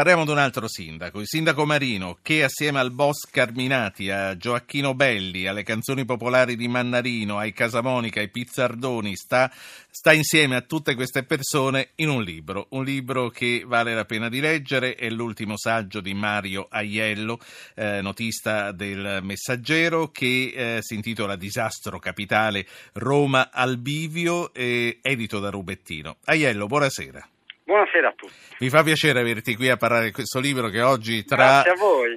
parliamo di un altro sindaco, il sindaco Marino, che assieme al boss Carminati, a Gioacchino Belli, alle canzoni popolari di Mannarino, ai Casamonica, ai Pizzardoni, sta, sta insieme a tutte queste persone in un libro, un libro che vale la pena di leggere, è l'ultimo saggio di Mario Aiello, eh, notista del Messaggero, che eh, si intitola Disastro Capitale Roma al bivio, eh, edito da Rubettino. Aiello, buonasera. Buonasera a tutti. Mi fa piacere averti qui a parlare di questo libro che oggi tra,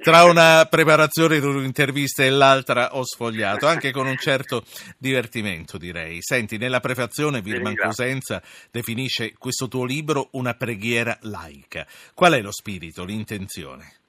tra una preparazione di un'intervista e l'altra ho sfogliato, anche con un certo divertimento direi. Senti, nella prefazione Virman Cosenza definisce questo tuo libro una preghiera laica. Qual è lo spirito, l'intenzione?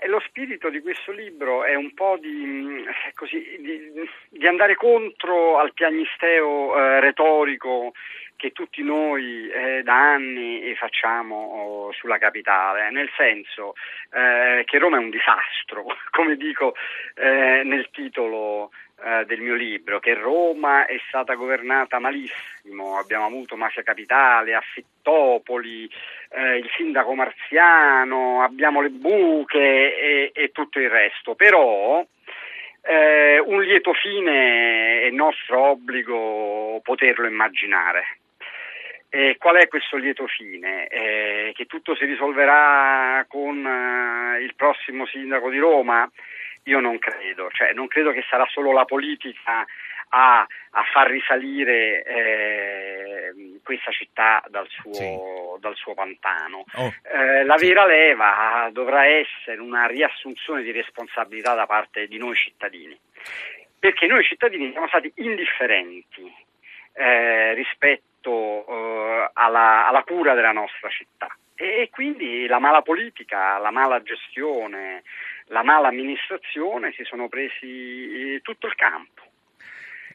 Eh, lo spirito di questo libro è un po' di, così, di, di andare contro al piagnisteo eh, retorico che tutti noi eh, da anni facciamo oh, sulla capitale, nel senso eh, che Roma è un disastro, come dico eh, nel titolo eh, del mio libro, che Roma è stata governata malissimo, abbiamo avuto mafia capitale, affittopoli, eh, il sindaco marziano, abbiamo le buche e, e tutto il resto, però eh, un lieto fine è nostro obbligo poterlo immaginare. E qual è questo lieto fine? Eh, che tutto si risolverà con eh, il prossimo sindaco di Roma? Io non credo, cioè, non credo che sarà solo la politica a, a far risalire eh, questa città dal suo, sì. dal suo pantano. Oh. Eh, la vera leva dovrà essere una riassunzione di responsabilità da parte di noi cittadini, perché noi cittadini siamo stati indifferenti eh, rispetto eh, alla, alla, cura della nostra città. E quindi la mala politica, la mala gestione, la mala amministrazione si sono presi tutto il campo.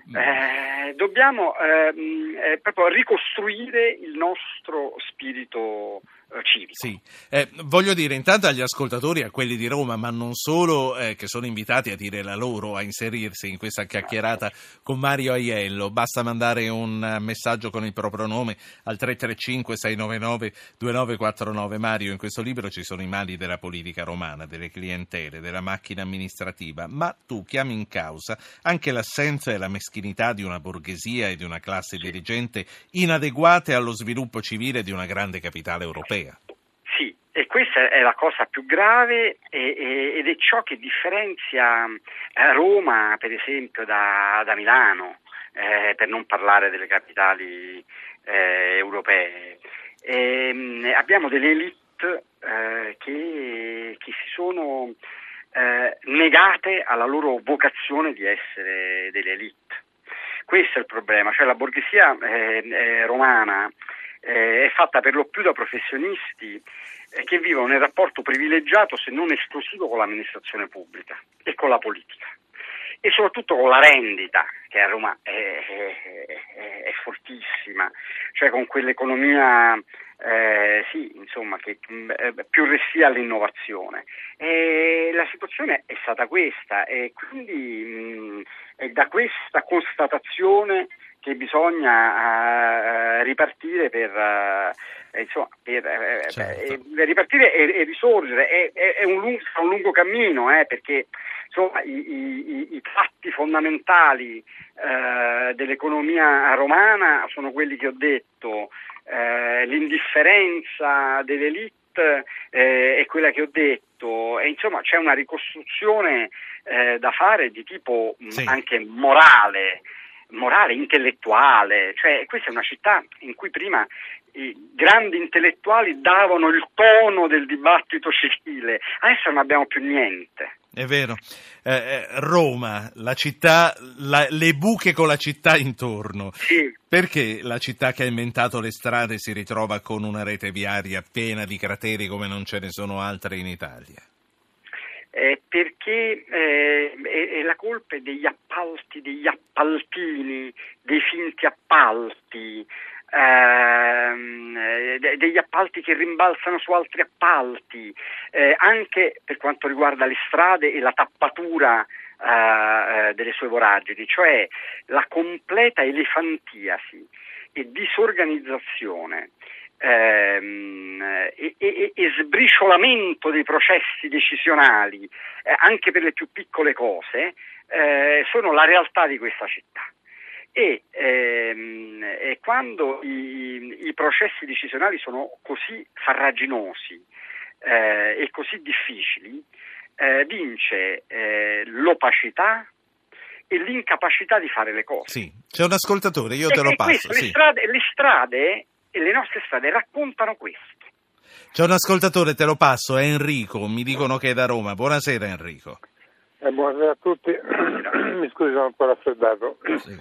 Mm. Eh, dobbiamo ehm, eh, proprio ricostruire il nostro spirito eh, civico. Sì. Eh, voglio dire intanto agli ascoltatori, a quelli di Roma, ma non solo, eh, che sono invitati a dire la loro, a inserirsi in questa chiacchierata con Mario Aiello, basta mandare un messaggio con il proprio nome al 335-699-2949. Mario, in questo libro ci sono i mali della politica romana, delle clientele, della macchina amministrativa, ma tu chiami in causa anche l'assenza e la meschinità di una borghesia e di una classe dirigente inadeguate allo sviluppo civile di una grande capitale europea europea. Sì, e questa è la cosa più grave e, e, ed è ciò che differenzia eh, Roma, per esempio, da, da Milano, eh, per non parlare delle capitali eh, europee. E, ehm, abbiamo delle elite eh, che, che, si sono eh, negate alla loro vocazione di essere delle elite. Questo è il problema, cioè la borghesia eh, romana eh, è fatta per lo più da professionisti eh, che vivono nel rapporto privilegiato, se non esclusivo, con l'amministrazione pubblica e con la politica. E soprattutto con la rendita che a Roma è, è, è, è fortissima, cioè con quell'economia eh, sì, insomma, che eh, più restia all'innovazione. E la situazione è stata questa. E quindi mh, è da questa constatazione che bisogna uh, ripartire per, uh, insomma, per uh, certo. eh, ripartire e, e risorgere. È, è, è, un lungo, un lungo cammino eh, perché insomma, i, i, i, tratti fondamentali dell'economia romana sono quelli che ho detto, l'indifferenza dell'elite è quella che ho detto e insomma c'è una ricostruzione da fare di tipo sì. anche morale morale, intellettuale, cioè questa è una città in cui prima i grandi intellettuali davano il tono del dibattito civile, adesso non abbiamo più niente. È vero. Eh, eh, Roma, la città, la, le buche con la città intorno. Sì. Perché la città che ha inventato le strade si ritrova con una rete viaria piena di crateri come non ce ne sono altre in Italia? Eh, perché eh, è, la colpa degli appalti, degli appaltini, dei finti appalti, ehm, eh, degli appalti che rimbalzano su altri appalti, eh, anche per quanto riguarda le strade e la tappatura eh, delle sue voragini, cioè la completa elefantiasi e disorganizzazione ehm, e, e, e, sbriciolamento dei processi decisionali, eh, anche per le più piccole cose, eh, sono la realtà di questa città. E, ehm, e quando i, i, processi decisionali sono così farraginosi eh, e così difficili, eh, vince eh, l'opacità e l'incapacità di fare le cose. Sì, c'è un ascoltatore, io te lo passo. Questo, sì. le, strade, le strade e le nostre strade raccontano questo. C'è un ascoltatore, te lo passo, è Enrico, mi dicono che è da Roma. Buonasera Enrico. Eh, buonasera a tutti, mi scusi sono un po' raffreddato. Sì.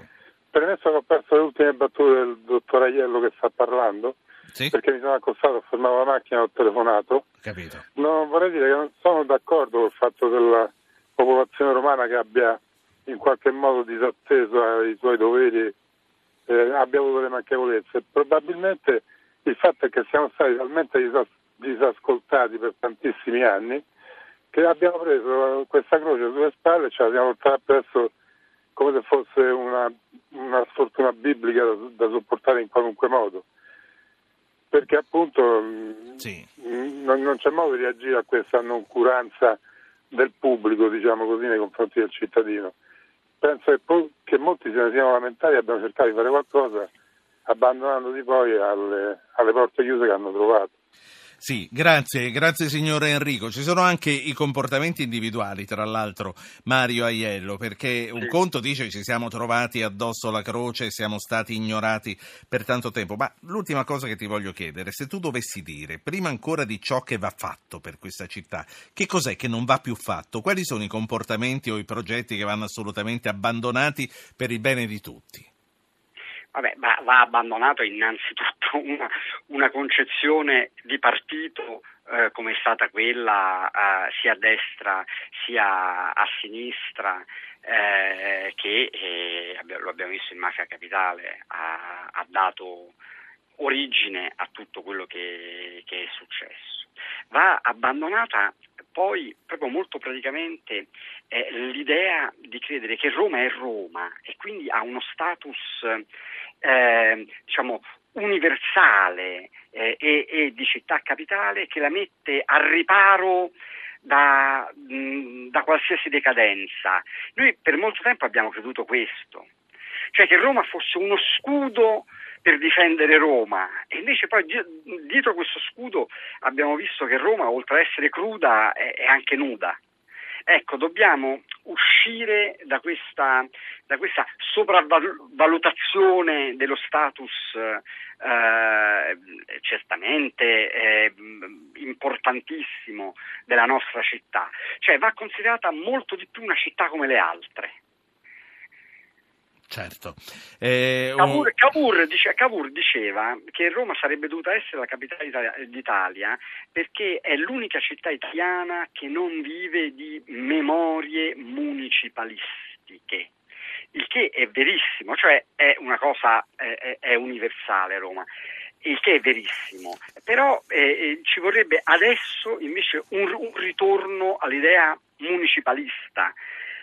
Premesso che ho perso le ultime battute del dottor Aiello che sta parlando, sì? perché mi sono accostato, fermavo la macchina e ho telefonato. Capito. Non vorrei dire che non sono d'accordo col fatto della popolazione romana che abbia in qualche modo disatteso i suoi doveri, eh, abbia avuto le manchevolezze. Probabilmente il fatto è che siamo stati talmente disas- disascoltati per tantissimi anni che abbiamo preso questa croce sulle spalle e ce l'abbiamo portata appresso come se fosse una, una sfortuna biblica da, da, sopportare in qualunque modo. Perché appunto sì. non, non, c'è modo di reagire a questa noncuranza del pubblico, diciamo così, nei confronti del cittadino. Penso che, po- che molti se ne siano lamentati e abbiano cercato di fare qualcosa abbandonandosi poi alle, alle porte chiuse che hanno trovato. Sì, grazie, grazie signore Enrico. Ci sono anche i comportamenti individuali, tra l'altro, Mario Aiello, perché un sì. conto dice che ci siamo trovati addosso la croce e siamo stati ignorati per tanto tempo, ma l'ultima cosa che ti voglio chiedere, se tu dovessi dire, prima ancora di ciò che va fatto per questa città, che cos'è che non va più fatto? Quali sono i comportamenti o i progetti che vanno assolutamente abbandonati per il bene di tutti? Vabbè, va, va abbandonato innanzitutto una, una, concezione di partito eh, come è stata quella eh, sia a destra sia a sinistra eh, che eh, lo abbiamo visto in Mafia Capitale ha, ha dato origine a tutto quello che, che è successo. Va abbandonata poi proprio molto praticamente eh, l'idea di credere che Roma è Roma e quindi ha uno status eh, diciamo, universale eh, e, e, di città capitale che la mette al riparo da, mh, da qualsiasi decadenza. Noi per molto tempo abbiamo creduto questo, cioè che Roma fosse uno scudo per difendere Roma e invece poi dietro questo scudo abbiamo visto che Roma oltre ad essere cruda è, anche nuda. Ecco, dobbiamo uscire da questa, da questa sopravvalutazione dello status eh, certamente eh, importantissimo della nostra città, cioè va considerata molto di più una città come le altre. Certo. Eh, Cavour. Cavour, dice, Cavour, diceva che Roma sarebbe dovuta essere la capitale d'Italia perché è l'unica città italiana che non vive di memorie municipalistiche. Il che è verissimo, cioè è una cosa è, è universale Roma il che è verissimo, però eh, eh, ci vorrebbe adesso invece un, un ritorno all'idea municipalista,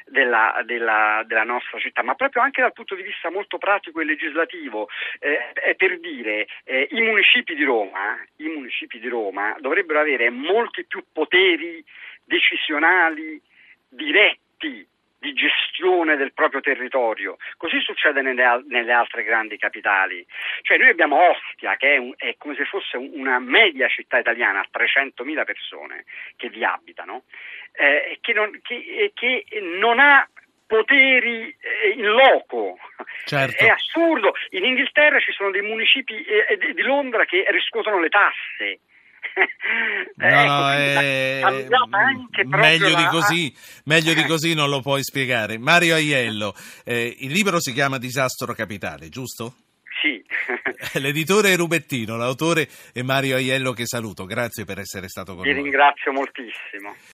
della, della, della, nostra città, ma proprio anche dal punto di vista molto pratico e legislativo. Eh, è per dire, eh, i, municipi Roma, i municipi di Roma dovrebbero avere molti più poteri decisionali diretti di gestione del proprio territorio. Così succede nelle, nelle, altre grandi capitali. Cioè noi abbiamo Ostia, che è, un, è come se fosse una media città italiana, 300.000 persone che vi abitano, eh, che, non, che, che non ha poteri eh, in loco. Certo. È assurdo. In Inghilterra ci sono dei municipi eh, di Londra che riscuotono le tasse. No, ecco, no, è... meglio, la... di così, meglio di così non lo puoi spiegare. Mario Aiello, eh, il libro si chiama Disastro Capitale, giusto? Sì. L'editore è Rubettino, l'autore è Mario Aiello che saluto. Grazie per essere stato con Vi noi. Vi ringrazio moltissimo.